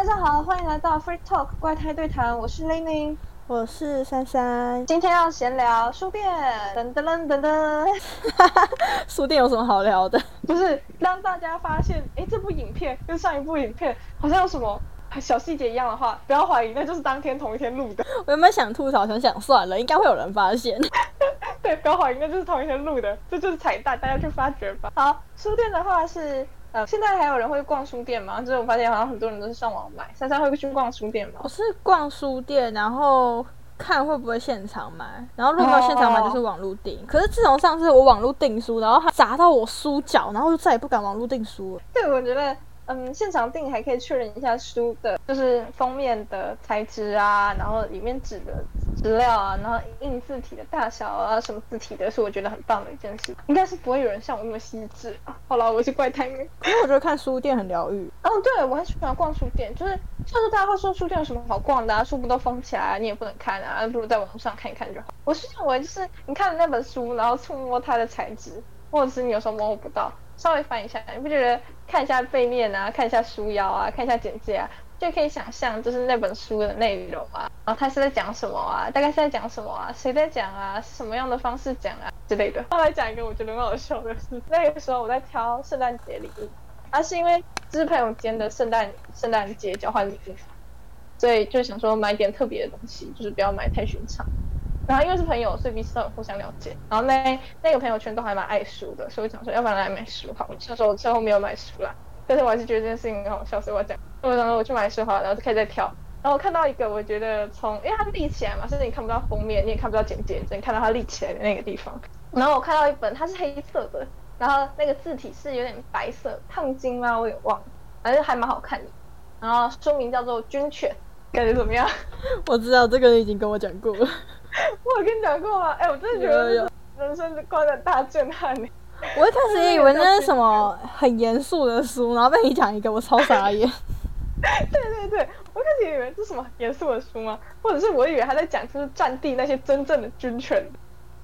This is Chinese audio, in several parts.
大家好，欢迎来到 Free Talk 怪胎对谈，我是雷宁，我是珊珊。今天要闲聊书店，噔噔噔噔噔。书店有什么好聊的？不是让大家发现，哎，这部影片跟上一部影片好像有什么小细节一样的话，不要怀疑，那就是当天同一天录的。我原本想吐槽，想想算了，应该会有人发现。对，不要怀疑，那就是同一天录的，这就是彩蛋，大家去发掘吧。好，书店的话是。呃，现在还有人会逛书店吗？就是我发现好像很多人都是上网买。珊珊会去逛书店吗？我是逛书店，然后看会不会现场买，然后如果没有现场买就是网络订。可是自从上次我网络订书，然后它砸到我书脚，然后就再也不敢网络订书了。对，我觉得。嗯，现场订还可以确认一下书的，就是封面的材质啊，然后里面纸的质料啊，然后印字体的大小啊，什么字体的，是我觉得很棒的一件事。应该是不会有人像我那么细致啊。好了，我是怪胎妹，因为我觉得看书店很疗愈。嗯，对，我很喜欢逛书店，就是就是大家会说书店有什么好逛的啊，书不都封起来，啊你也不能看啊，不如在网上看一看就好。我是认为就是你看那本书，然后触摸它的材质，或者是你有时候摸不到。稍微翻一下，你不觉得看一下背面啊，看一下书腰啊，看一下简介啊，就可以想象就是那本书的内容啊，然后他是在讲什么啊，大概是在讲什么啊，谁在讲啊，什么样的方式讲啊之类的。后来讲一个我觉得很好笑的是，那个时候我在挑圣诞节礼物，啊是因为这是朋友间的圣诞圣诞节交换礼物，所以就想说买点特别的东西，就是不要买太寻常。然后因为是朋友，所以彼此都很互相了解。然后那那个朋友圈都还蛮爱书的，所以我想说，要不然来买书好。那时候最后没有买书啦，但是我还是觉得这件事情很好笑，所以我讲。我想说我去买书好，然后就开始在挑。然后我看到一个，我觉得从因为它立起来嘛，甚至你看不到封面，你也看不到简介，只能看到它立起来的那个地方。然后我看到一本，它是黑色的，然后那个字体是有点白色，烫金吗？我也忘了，反正还蛮好看的。然后书名叫做《军犬》，感觉怎么样？我知道这个人已经跟我讲过了。我有跟你讲过吗？哎，我真的觉得人生观的大震撼呢。我一开始也以为那是什么 很严肃的书，然后被你讲一个，我超傻眼。对对对，我开始以为这是什么严肃的书吗？或者是我以为他在讲就是战地那些真正的军犬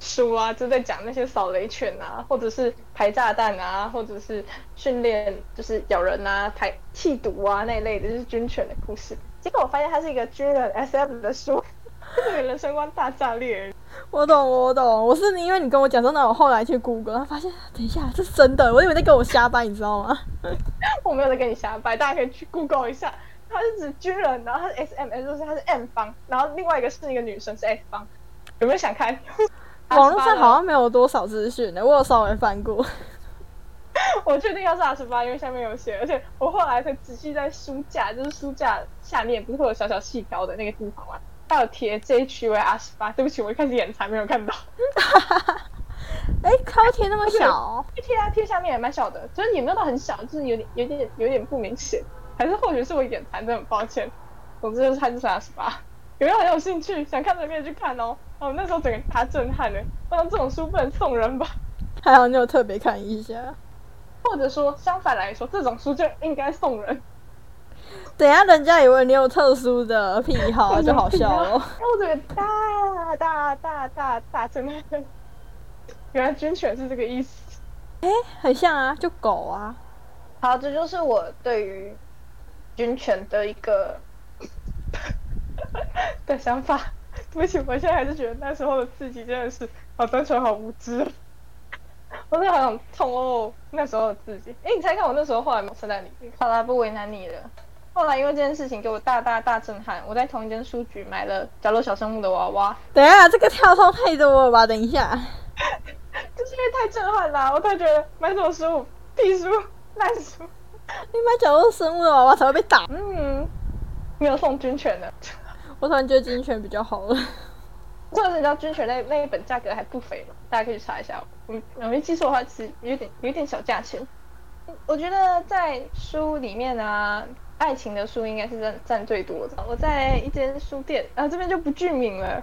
书啊，就在讲那些扫雷犬啊，或者是排炸弹啊，或者是训练就是咬人啊、排气毒啊那一类的，就是军犬的故事。结果我发现它是一个军人 S M 的书。这个人生观大炸裂，我懂我懂，我是因为你跟我讲说，那我后来去 Google，发现等一下这是真的，我以为在跟我瞎掰，你知道吗？我没有在跟你瞎掰，大家可以去 Google 一下，他是指军人，然后他是 S M S，就是他是 M 方，然后另外一个是一个女生是 S 方，有没有想看？网络上好像没有多少资讯呢，我有稍微翻过。我确定要是二十八，因为下面有写，而且我后来才仔细在书架，就是书架下面不是会有小小细条的那个地方吗？还有贴这一区为二十八，对不起，我一开始眼馋没有看到。哎，它会贴那么小？贴啊，贴下面也蛮小的，就是也没有到很小，就是有点、有点、有点不明显。还是或许是我眼馋，真的很抱歉。总之就是它就是二十八，有没有很有兴趣想看的可以去看哦。哦，那时候整个大震撼呢，不然这种书不能送人吧？还好你有特别看一下，或者说相反来说，这种书就应该送人。等下，人家以为你有特殊的癖好，就好笑了。我这个大大大大大真的，原来军犬是这个意思。哎，很像啊，就狗啊。好，这就是我对于军犬的一个 的想法。对不起，我现在还是觉得那时候的自己真的是好单纯、好无知。我真的好想痛哦，那时候的自己。哎，你猜看我那时候后来没有圣诞礼物？好啦，不为难你了。后来因为这件事情给我大大大震撼，我在同一间书局买了角落小生物的娃娃。等一下，这个跳通太多了吧？等一下，就是因为太震撼了，我突然觉得买什么书屁书烂书，你买角落生物的娃娃才会被打。嗯，没有送军犬的，我突然觉得军犬比较好了。或者是你知道军犬那那一本价格还不菲嘛？大家可以查一下，我我没记错的话，其实有点有点小价钱。我觉得在书里面啊。爱情的书应该是占占最多的。我在一间书店，然后这边就不具名了，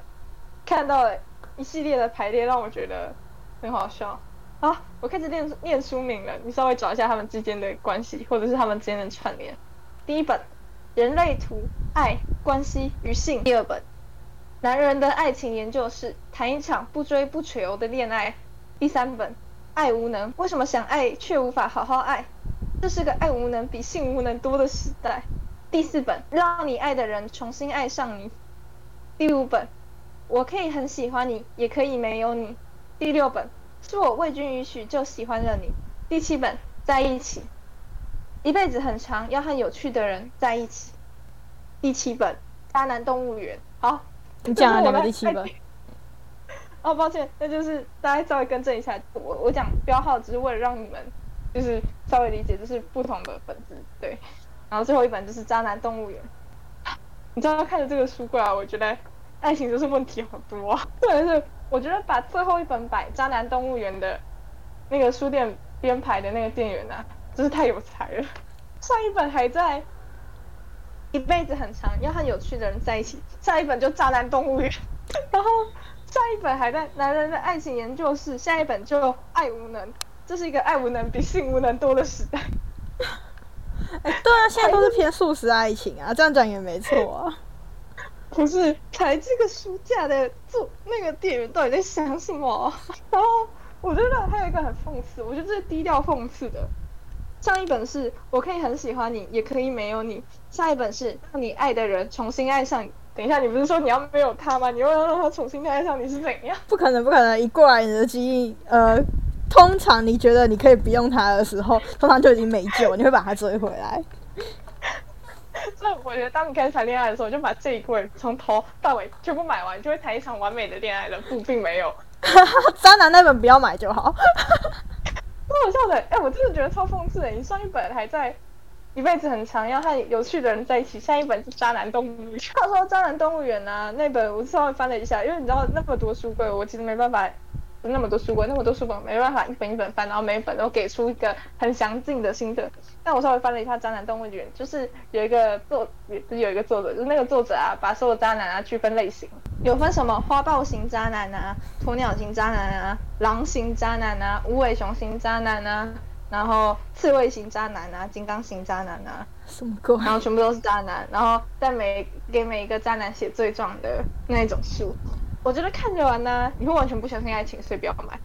看到了一系列的排列，让我觉得很好笑。啊，我开始念念书名了，你稍微找一下他们之间的关系，或者是他们之间的串联。第一本《人类图：爱、关系与性》，第二本《男人的爱情研究室：谈一场不追不求的恋爱》，第三本《爱无能：为什么想爱却无法好好爱》。这是个爱无能比性无能多的时代。第四本，让你爱的人重新爱上你。第五本，我可以很喜欢你，也可以没有你。第六本，是我未经允许就喜欢了你。第七本，在一起，一辈子很长，要和有趣的人在一起。第七本，渣男动物园。好，你讲了两个第七本。哦，抱歉，那就是大家稍微更正一下，我我讲标号只是为了让你们就是稍微理解，就是不同的本子，对。然后最后一本就是《渣男动物园》，你知道看着这个书过来，我觉得爱情就是问题好多。对，是我觉得把最后一本摆《渣男动物园》的那个书店编排的那个店员啊，真是太有才了。上一本还在一辈子很长，要和有趣的人在一起，下一本就《渣男动物园》，然后。上一本还在男人的爱情研究室，下一本就爱无能。这是一个爱无能比性无能多的时代。哎对啊，现在都是偏素食爱情啊，这样讲也没错啊。不是，才这个书架的做那个店员到底在想什么？然后我觉得还有一个很讽刺，我觉得这是低调讽刺的。上一本是我可以很喜欢你，也可以没有你。下一本是让你爱的人重新爱上你。等一下，你不是说你要没有他吗？你又要让他重新爱上你是怎样？不可能，不可能！一过来，你的记忆，呃，通常你觉得你可以不用它的时候，通常就已经没救，你会把它追回来。所以我觉得，当你开始谈恋爱的时候，就把这一柜从头到尾全部买完，就会谈一场完美的恋爱了。不，并没有。渣男那本不要买就好。多好笑的！哎，我真的觉得超讽刺的。你上一本还在。一辈子很长，要和有趣的人在一起。下一本是《渣男动物园》。他说《渣男动物园》啊，那本我稍微翻了一下，因为你知道那么多书柜，我其实没办法。那么多书柜，那么多书本，没办法一本一本翻，然后每一本都给出一个很详尽的心得。但我稍微翻了一下《渣男动物园》，就是有一个作，是有一个作者，就是那个作者啊，把所有渣男啊区分类型，有分什么花豹型渣男啊、鸵鸟型渣男啊、狼型渣男啊、无尾熊型渣男啊。然后刺猬型渣男啊，金刚型渣男啊，什么鬼？然后全部都是渣男，然后在每给每一个渣男写罪状的那种书，我觉得看着玩呢，你会完全不相信爱情，所以不要买。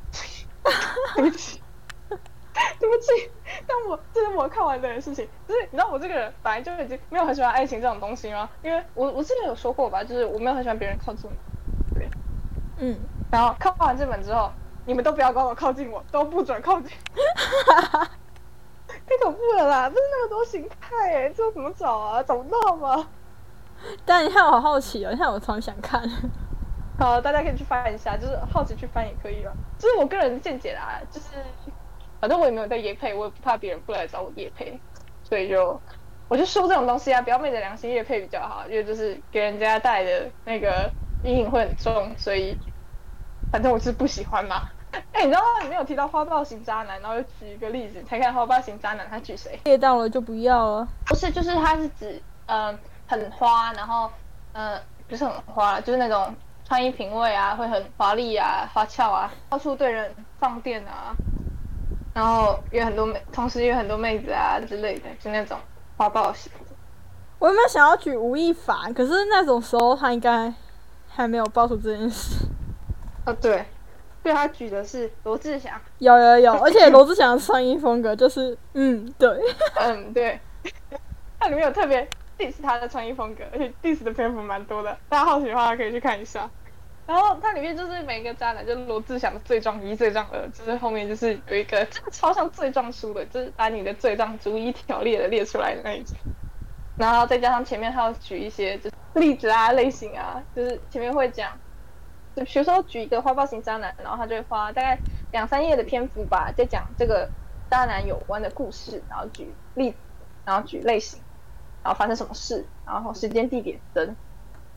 对不起，对不起，但我这是我看完的事情，就是你知道我这个人本来就已经没有很喜欢爱情这种东西吗？因为我我之前有说过吧，就是我没有很喜欢别人靠近我，对，嗯，然后看完这本之后。你们都不要跟我靠近，我都不准靠近，太恐怖了啦！不是那么多形态哎，这怎么找啊？找不到吗？但你看我好好奇哦，你看我超想看。好，大家可以去翻一下，就是好奇去翻也可以了。这是我个人的见解啦，就是反正我也没有在夜配，我也不怕别人不来找我夜配，所以就我就说这种东西啊，不要昧着良心夜配比较好，因为就是给人家带的那个阴影会很重，所以反正我是不喜欢嘛。哎，你知道里面有提到花豹型渣男，然后又举一个例子，猜看花豹型渣男他举谁？列到了就不要了。不是，就是他是指，嗯，很花，然后，嗯，不是很花，就是那种穿衣品味啊，会很华丽啊，花俏啊，到处对人放电啊，然后有很多妹，同时有很多妹子啊之类的，就那种花豹型。我有没有想要举吴亦凡？可是那种时候他应该还没有爆出这件事。啊，对。对他举的是罗志祥，有有有，而且罗志祥的穿衣风格就是，嗯，对，嗯，对，它里面有特别 diss 他的穿衣风格，而且 diss 的篇幅蛮多的，大家好奇的话可以去看一下。然后它里面就是每个渣男，就是罗志祥的罪状一、罪状二，就是后面就是有一个真的超像罪状书的，就是把你的罪状逐一条列的列出来的那一种。然后再加上前面还要举一些就是例子啊、类型啊，就是前面会讲。就比如说举一个花豹型渣男，然后他就会花大概两三页的篇幅吧，在讲这个渣男有关的故事，然后举例，然后举类型，然后发生什么事，然后时间、地点等，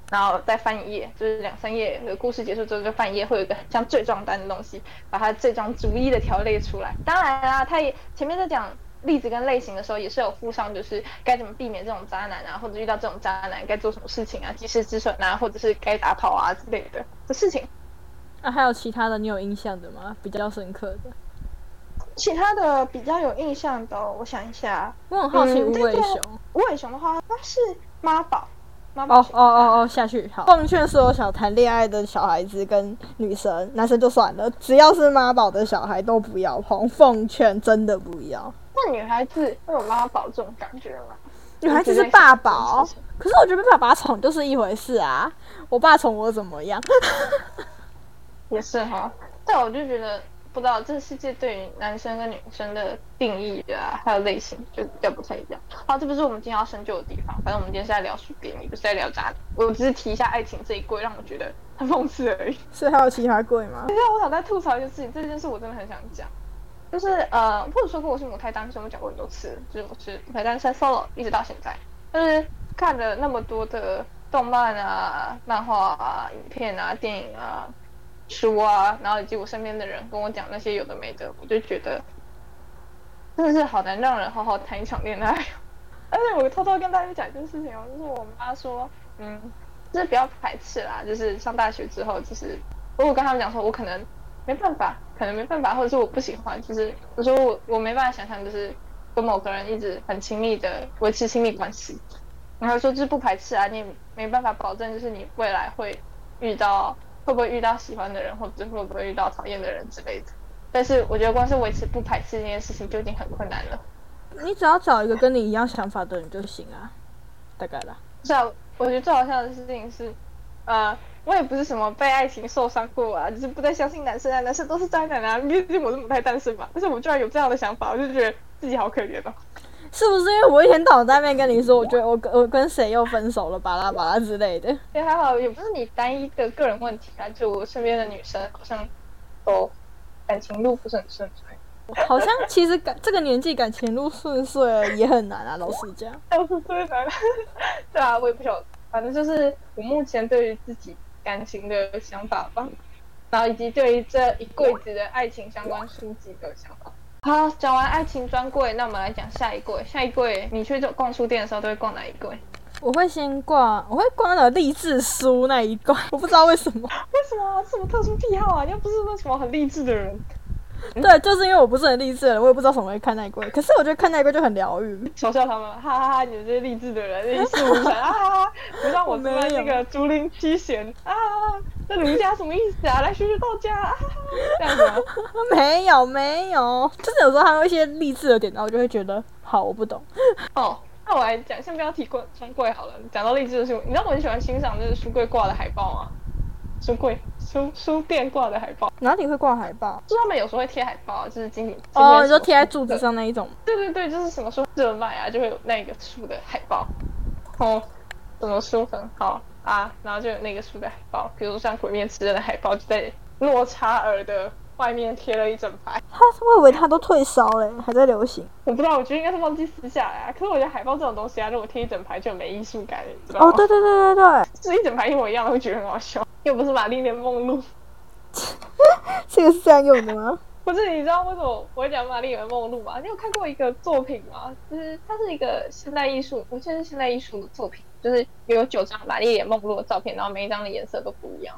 然后再翻一页，就是两三页的故事结束之后就翻一页，会有一个像罪状单的东西，把它罪状逐一的条列出来。当然啦，他也前面在讲。例子跟类型的时候也是有附上，就是该怎么避免这种渣男啊，或者遇到这种渣男该做什么事情啊，及时止损啊，或者是该打跑啊之类的的事情。那还有其他的你有印象的吗？比较深刻的？其他的比较有印象的，我想一下。我很好奇无尾熊。无尾熊的话，它是妈宝。哦哦哦哦，下去好。奉劝所有想谈恋爱的小孩子跟女生，男生就算了，只要是妈宝的小孩都不要碰。奉劝真的不要。那女孩子会有妈宝这种感觉吗？女孩子是爸宝，可是我觉得被爸爸宠就是一回事啊。我爸宠我怎么样？也是哈，但我就觉得不知道这个世界对于男生跟女生的定义啊，还有类型就比较不太一样。好，这不是我们今天要深究的地方。反正我们今天是在聊书给你，不是在聊渣。我只是提一下爱情这一柜，让我觉得很讽刺而已。是还有其他柜吗？其实我想再吐槽一件事情，这件事我真的很想讲，就是呃，或者说过我是母胎单身，我讲过很多次，就是我是母胎单身 solo，一直到现在，就是看了那么多的动漫啊、漫画啊、影片啊、电影啊。书啊，然后以及我身边的人跟我讲那些有的没的，我就觉得真的是好难让人好好谈一场恋爱。而且我偷偷跟大家讲一件事情哦，就是我妈说，嗯，就是不要排斥啦，就是上大学之后，就是如果跟他们讲说，我可能没办法，可能没办法，或者是我不喜欢，就是我说我我没办法想象，就是跟某个人一直很亲密的维持亲密关系。然后说就是不排斥啊，你也没办法保证，就是你未来会遇到。会不会遇到喜欢的人，或者会不会遇到讨厌的人之类的？但是我觉得光是维持不排斥这件事情就已经很困难了。你只要找一个跟你一样想法的人就行啊，大概啦。是啊，我觉得最好笑的事情是，呃，我也不是什么被爱情受伤过啊，就是不再相信男生啊，男生都是渣男啊，毕竟我是母胎单身嘛。但是我居然有这样的想法，我就觉得自己好可怜哦。是不是因为我一天到晚在面跟你说，我觉得我我跟谁又分手了，巴拉巴拉之类的？也还好，也不是你单一的个人问题啊，就我身边的女生好像都感情路不是很顺遂。好像其实感这个年纪感情路顺遂也很难啊，老实讲。都是最难。对啊，我也不晓得，反正就是我目前对于自己感情的想法吧，然后以及对于这一柜子的爱情相关书籍的想法。好，讲完爱情专柜，那我们来讲下一柜。下一柜，你去做逛书店的时候都会逛哪一柜？我会先逛，我会逛那个励志书那一柜。我不知道为什么，为什么什么特殊癖好啊？又不是那什么很励志的人。对，就是因为我不是很励志的人，我也不知道什么会看那一柜。可是我觉得看那一柜就很疗愈，嘲笑他们，哈哈哈！你们这些励志的人，一事无成啊！不像我做那个竹林七贤啊！这儒家什么意思啊？来学学道家，这样子吗？没有没有，就是有时候还有一些励志的点，然后我就会觉得好，我不懂。哦，那我来讲，先不要提柜专柜好了。讲到励志的书，你知道我很喜欢欣赏就是书柜挂的海报吗？书柜书书店挂的海报，哪里会挂海报？就他们有时候会贴海报，就是经理哦，你说贴在柱子上那一种？对对对，就是什么书热卖啊，就会有那个书的海报。哦，什么书很好？啊，然后就有那个书的海报，比如说像《鬼灭之刃》的海报，就在诺查尔的外面贴了一整排。他我以为他都退烧了，还在流行。我不知道，我觉得应该是忘记撕下来啊。可是我觉得海报这种东西啊，如果贴一整排就没艺术感，你知道吗？哦，对对对对对，是一整排一模一样的，会觉得很好笑。又不是玛丽莲梦露，这个是这样用的吗？不是，你知道为什么我会讲玛丽莲梦露吗？你有看过一个作品吗？就是它是一个现代艺术，我记得是现代艺术的作品，就是有九张玛丽莲梦露的照片，然后每一张的颜色都不一样。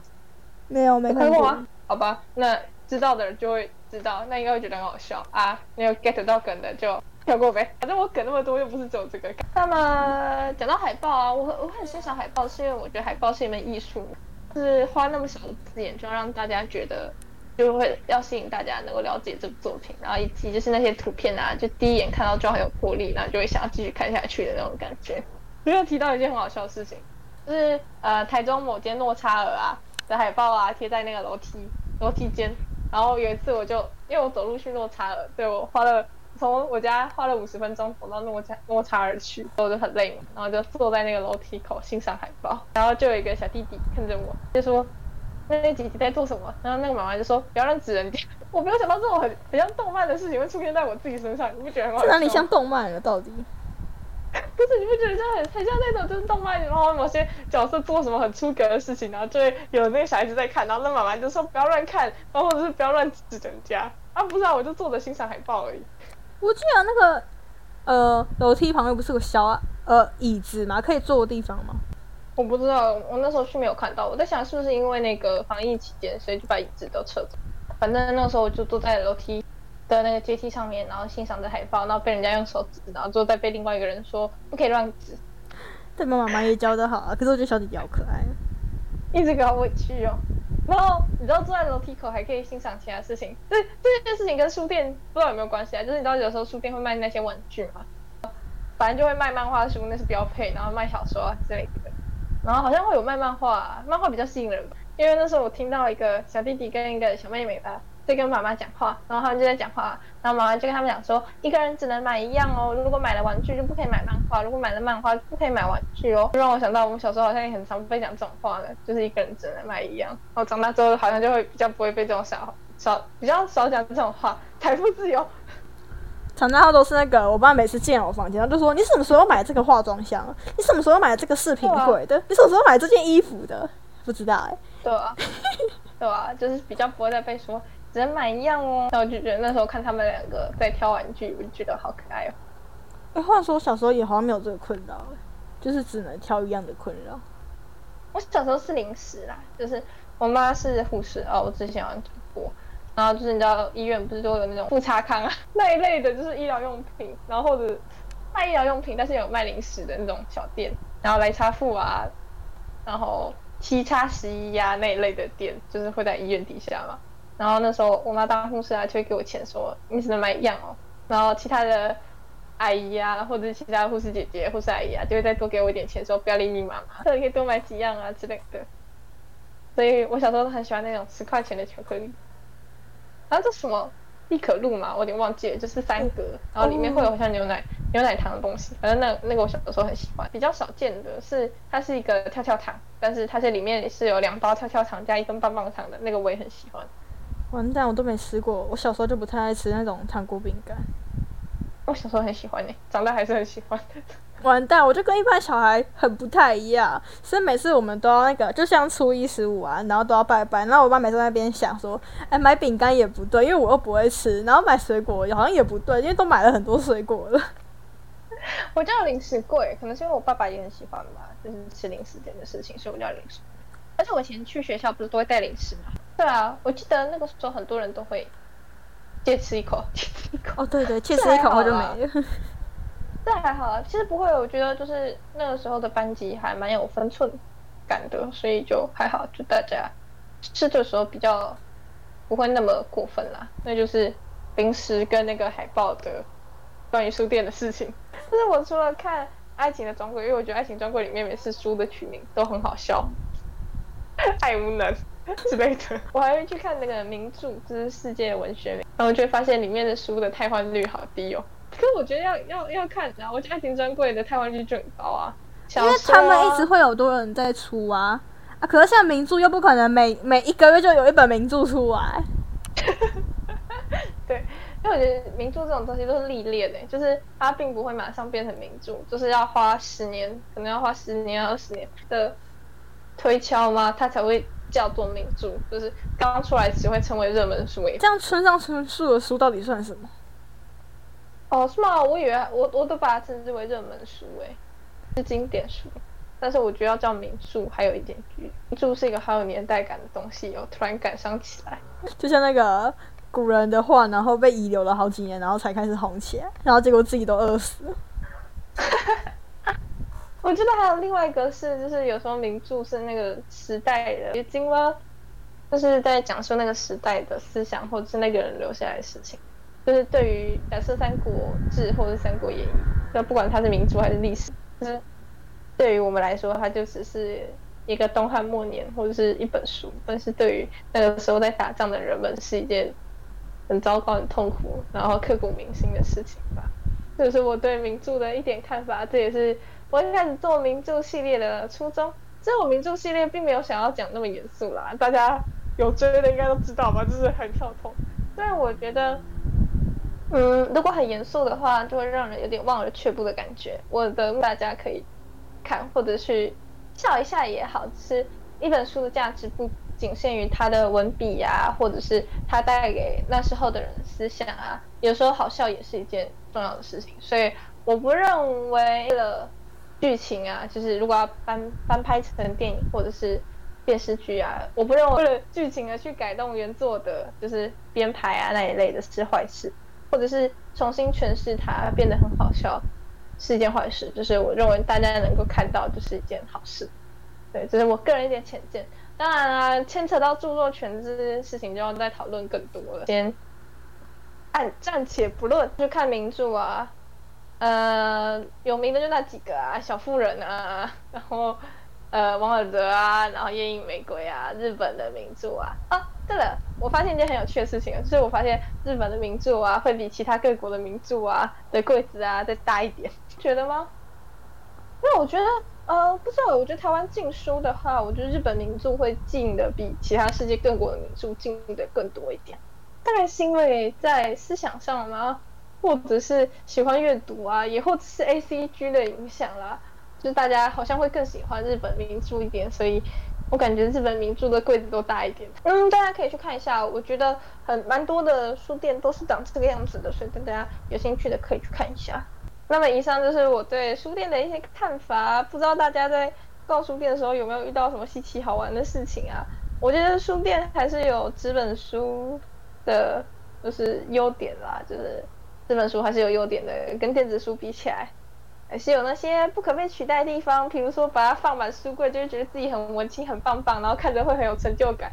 没有，没看过吗？好吧，那知道的人就会知道，那应该会觉得很好笑啊。没有 get 到梗的就跳过呗。反正我梗那么多，又不是只有这个。那么讲到海报啊，我我很欣赏海报，是因为我觉得海报是一门艺术，就是花那么小的字眼，就让大家觉得。就会要吸引大家能够了解这部作品，然后以及就是那些图片啊，就第一眼看到就很有魄力，然后就会想要继续看下去的那种感觉。没有提到一件很好笑的事情，就是呃台中某间诺查尔啊的海报啊贴在那个楼梯楼梯间，然后有一次我就因为我走路去诺查尔，对我花了从我家花了五十分钟走到诺查诺查尔去，我就很累嘛，然后就坐在那个楼梯口欣赏海报，然后就有一个小弟弟看着我，就说。那那姐姐在做什么？然后那个妈妈就说：“不要让纸人掉。”我没有想到这种很很像动漫的事情会出现在我自己身上，你不觉得很好笑？哪里像动漫了？到底？不是，你不觉得这很很像那种就是动漫，然后某些角色做什么很出格的事情，然后就会有那个小孩子在看，然后那妈妈就说：“不要乱看，然后或者是不要乱指人家。”啊，不是啊，我就坐着欣赏海报而已。我记得那个呃楼梯旁边不是有小呃椅子吗？可以坐的地方吗？我不知道，我那时候去没有看到。我在想是不是因为那个防疫期间，所以就把椅子都撤走。反正那时候我就坐在楼梯的那个阶梯上面，然后欣赏着海报，然后被人家用手指，然后之后再被另外一个人说不可以乱指。但，妈妈也教的好啊。可是我觉得小弟弟好可爱，一直搞委屈哦。然后你知道坐在楼梯口还可以欣赏其他事情，这这件事情跟书店不知道有没有关系啊？就是你知道有时候书店会卖那些玩具吗？反正就会卖漫画书，那是标配，然后卖小说啊之类的，然后好像会有卖漫画，漫画比较吸引人吧，因为那时候我听到一个小弟弟跟一个小妹妹吧。在跟妈妈讲话，然后他们就在讲话，然后妈妈就跟他们讲说，一个人只能买一样哦，如果买了玩具就不可以买漫画，如果买了漫画就不可以买玩具哦，就让我想到我们小时候好像也很常被讲这种话的，就是一个人只能买一样。然后长大之后好像就会比较不会被这种少少比较少讲这种话，财富自由。长大后都是那个，我爸每次进我房间，他就说你什么时候买这个化妆箱？你什么时候买这个饰品柜的？你什么时候买这件衣服的？不知道哎。对啊，对啊，就是比较不会再被说。只能买一样哦，然后我就觉得那时候看他们两个在挑玩具，我就觉得好可爱哦。哎，话说我小时候也好像没有这个困扰，就是只能挑一样的困扰。我小时候是零食啦，就是我妈是护士哦，我之前有讲过。然后就是你知道医院不是都有那种妇差康啊那一类的，就是医疗用品，然后或者卖医疗用品，但是有卖零食的那种小店，然后来差富啊，然后七叉十一呀那一类的店，就是会在医院底下嘛。然后那时候我妈当护士啊，就会给我钱，说你只能买一样哦。然后其他的阿姨啊，或者是其他护士姐姐、护士阿姨啊，就会再多给我一点钱，说不要理你妈妈，可以多买几样啊之类的。所以我小时候都很喜欢那种十块钱的巧克力。然后这什么利可露嘛，我有点忘记了，就是三格，然后里面会有好像牛奶、牛奶糖的东西。反正那那个我小的时候很喜欢。比较少见的是，它是一个跳跳糖，但是它这里面是有两包跳跳糖加一根棒棒糖的那个，我也很喜欢。完蛋，我都没吃过。我小时候就不太爱吃那种糖果饼干。我小时候很喜欢呢，长大还是很喜欢。完蛋，我就跟一般小孩很不太一样，所以每次我们都要那个，就像初一十五啊，然后都要拜拜。然后我爸每次在那边想说，哎，买饼干也不对，因为我又不会吃。然后买水果好像也不对，因为都买了很多水果了。我叫零食贵，可能是因为我爸爸也很喜欢吧，就是吃零食这件事情，所以我叫零食。而且我以前去学校不是都会带零食吗？对啊，我记得那个时候很多人都会借吃一口，借吃一口。哦，对对，借吃一口我就没了。这还好啊，其实不会，我觉得就是那个时候的班级还蛮有分寸感的，所以就还好，就大家吃的时候比较不会那么过分啦。那就是零食跟那个海报的关于书店的事情。就是我除了看《爱情的专柜》，因为我觉得《爱情专柜》里面每次书的取名都很好笑，爱无能。之类的，我还会去看那个名著，就是世界文学，然后就会发现里面的书的汰换率好低哦。可是我觉得要要要看啊，我觉得爱情专柜的汰换率就很高啊，因为他们一直会有多人在出啊啊！可是像名著又不可能每每一个月就有一本名著出来。对，因为我觉得名著这种东西都是历练的，就是它并不会马上变成名著，就是要花十年，可能要花十年、二十年的推敲吗？它才会。叫做名著，就是刚出来只会称为热门书。这样村上春树的书到底算什么？哦，是吗？我以为我我都把它称之为热门书，哎，是经典书。但是我觉得要叫名著还有一点距离。名著是一个好有年代感的东西，哦，突然感伤起来。就像那个古人的话，然后被遗留了好几年，然后才开始红起来，然后结果自己都饿死了。我觉得还有另外一个是，就是有时候名著是那个时代的经吗？就是在讲述那个时代的思想，或者是那个人留下来的事情。就是对于假设《三国志》或者《三国演义》，那不管它是名著还是历史，就是对于我们来说，它就只是一个东汉末年或者是一本书。但是对于那个时候在打仗的人们，是一件很糟糕、很痛苦，然后刻骨铭心的事情吧。这是我对名著的一点看法。这也是。我一开始做名著系列的初衷，其实我名著系列并没有想要讲那么严肃啦，大家有追的应该都知道吧，就是很跳脱。所以我觉。得，嗯，如果很严肃的话，就会让人有点望而却步的感觉。我的大家可以看或者去笑一下也好，是一本书的价值不仅限于它的文笔啊，或者是它带给那时候的人思想啊，有时候好笑也是一件重要的事情。所以我不认为了。剧情啊，就是如果要翻翻拍成电影或者是电视剧啊，我不认为为了剧情而去改动原作的，就是编排啊那一类的是坏事，或者是重新诠释它变得很好笑是一件坏事。就是我认为大家能够看到就是一件好事。对，这是我个人一点浅见。当然啊，牵扯到著作权这件事情，就要再讨论更多了。先按暂且不论，就看名著啊。呃，有名的就那几个啊，小妇人啊，然后呃，王尔德啊，然后夜莺玫瑰啊，日本的名著啊。啊，对了，我发现一件很有趣的事情，就是我发现日本的名著啊，会比其他各国的名著啊的柜子啊再大一点，觉得吗？因为我觉得，呃，不知道，我觉得台湾禁书的话，我觉得日本名著会禁的比其他世界各国的名著禁的更多一点。大概是因为在思想上吗，或者是喜欢阅读啊，也或者是 A C G 的影响啦，就是大家好像会更喜欢日本名著一点，所以我感觉日本名著的柜子都大一点。嗯，大家可以去看一下，我觉得很蛮多的书店都是长这个样子的，所以大家有兴趣的可以去看一下。那么以上就是我对书店的一些看法，不知道大家在逛书店的时候有没有遇到什么稀奇好玩的事情啊？我觉得书店还是有纸本书。的就是优点啦，就是这本书还是有优点的，跟电子书比起来，还是有那些不可被取代的地方。比如说把它放满书柜，就会觉得自己很文青、很棒棒，然后看着会很有成就感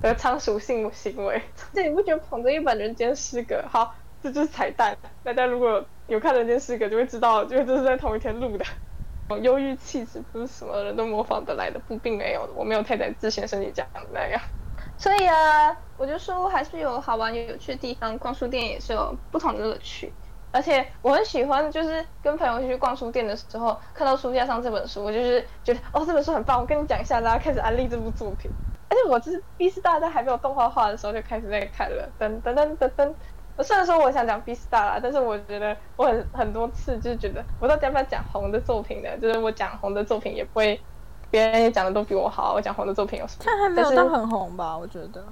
的仓鼠性行为。这你不觉得捧着一本《人间失格》？好，这就是彩蛋。大家如果有看《人间失格》，就会知道，因为这是在同一天录的。忧郁气质不是什么人都模仿得来的，不，并没有，我没有太宰治先生你讲的那样。所以啊，我觉得书还是有好玩、有趣的地方。逛书店也是有不同的乐趣，而且我很喜欢，就是跟朋友一起去逛书店的时候，看到书架上这本书，我就是觉得哦，这本书很棒，我跟你讲一下，然后开始安利这部作品。而且我就是《B 斯大》在还没有动画化的时候就开始在看了，噔噔噔噔噔。我虽然说我想讲《B 斯大》啦，但是我觉得我很很多次就是觉得，我到底要不要讲红的作品呢？就是我讲红的作品也不会。别人也讲的都比我好，我讲红的作品有什么？但还没有到很红吧？我觉得。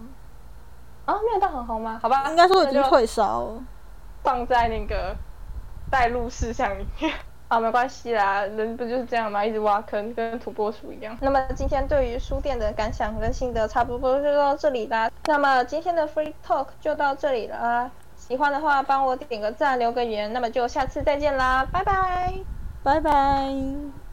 啊，没有到很红吗？好吧，应该说已经退烧了。放在那个带入事项里面 啊，没关系啦，人不就是这样吗？一直挖坑，跟土拨鼠一样。那么今天对于书店的感想跟心得差不多就到这里啦。那么今天的 Free Talk 就到这里了。喜欢的话帮我点个赞，留个言。那么就下次再见啦，拜拜，拜拜。